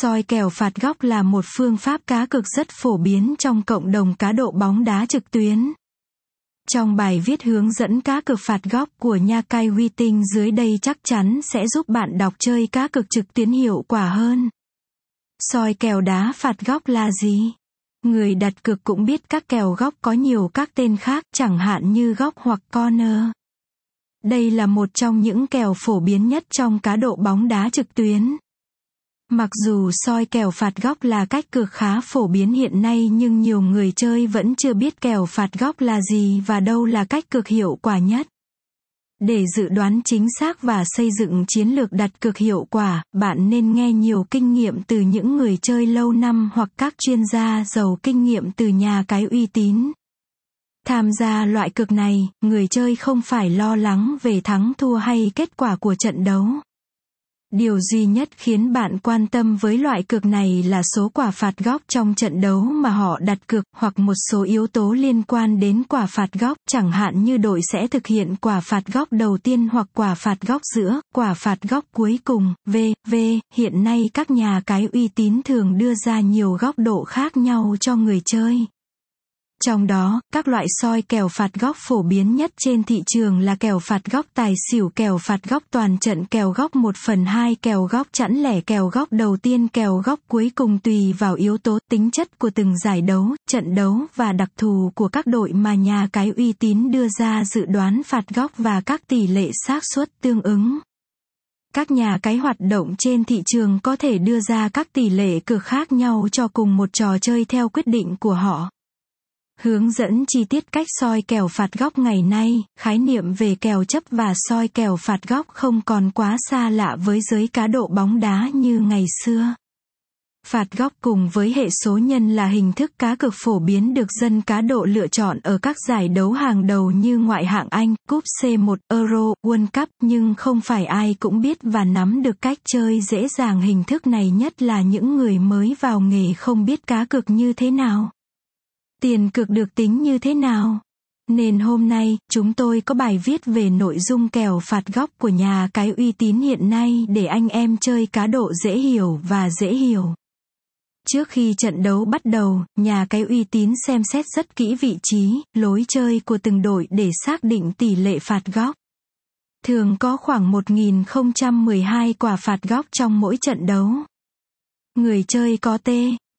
Soi kèo phạt góc là một phương pháp cá cược rất phổ biến trong cộng đồng cá độ bóng đá trực tuyến. Trong bài viết hướng dẫn cá cược phạt góc của Nha Cai Huy Tinh dưới đây chắc chắn sẽ giúp bạn đọc chơi cá cược trực tuyến hiệu quả hơn. Soi kèo đá phạt góc là gì? Người đặt cược cũng biết các kèo góc có nhiều các tên khác, chẳng hạn như góc hoặc corner. Đây là một trong những kèo phổ biến nhất trong cá độ bóng đá trực tuyến. Mặc dù soi kèo phạt góc là cách cược khá phổ biến hiện nay nhưng nhiều người chơi vẫn chưa biết kèo phạt góc là gì và đâu là cách cược hiệu quả nhất. Để dự đoán chính xác và xây dựng chiến lược đặt cược hiệu quả, bạn nên nghe nhiều kinh nghiệm từ những người chơi lâu năm hoặc các chuyên gia giàu kinh nghiệm từ nhà cái uy tín. Tham gia loại cược này, người chơi không phải lo lắng về thắng thua hay kết quả của trận đấu. Điều duy nhất khiến bạn quan tâm với loại cược này là số quả phạt góc trong trận đấu mà họ đặt cược hoặc một số yếu tố liên quan đến quả phạt góc, chẳng hạn như đội sẽ thực hiện quả phạt góc đầu tiên hoặc quả phạt góc giữa, quả phạt góc cuối cùng, v, v. Hiện nay các nhà cái uy tín thường đưa ra nhiều góc độ khác nhau cho người chơi. Trong đó, các loại soi kèo phạt góc phổ biến nhất trên thị trường là kèo phạt góc tài xỉu kèo phạt góc toàn trận kèo góc 1 phần 2 kèo góc chẵn lẻ kèo góc đầu tiên kèo góc cuối cùng tùy vào yếu tố tính chất của từng giải đấu, trận đấu và đặc thù của các đội mà nhà cái uy tín đưa ra dự đoán phạt góc và các tỷ lệ xác suất tương ứng. Các nhà cái hoạt động trên thị trường có thể đưa ra các tỷ lệ cược khác nhau cho cùng một trò chơi theo quyết định của họ. Hướng dẫn chi tiết cách soi kèo phạt góc ngày nay, khái niệm về kèo chấp và soi kèo phạt góc không còn quá xa lạ với giới cá độ bóng đá như ngày xưa. Phạt góc cùng với hệ số nhân là hình thức cá cược phổ biến được dân cá độ lựa chọn ở các giải đấu hàng đầu như ngoại hạng Anh, Cúp C1, Euro, World Cup nhưng không phải ai cũng biết và nắm được cách chơi dễ dàng hình thức này nhất là những người mới vào nghề không biết cá cược như thế nào. Tiền cược được tính như thế nào? Nên hôm nay, chúng tôi có bài viết về nội dung kèo phạt góc của nhà cái uy tín hiện nay để anh em chơi cá độ dễ hiểu và dễ hiểu. Trước khi trận đấu bắt đầu, nhà cái uy tín xem xét rất kỹ vị trí, lối chơi của từng đội để xác định tỷ lệ phạt góc. Thường có khoảng 1012 quả phạt góc trong mỗi trận đấu. Người chơi có T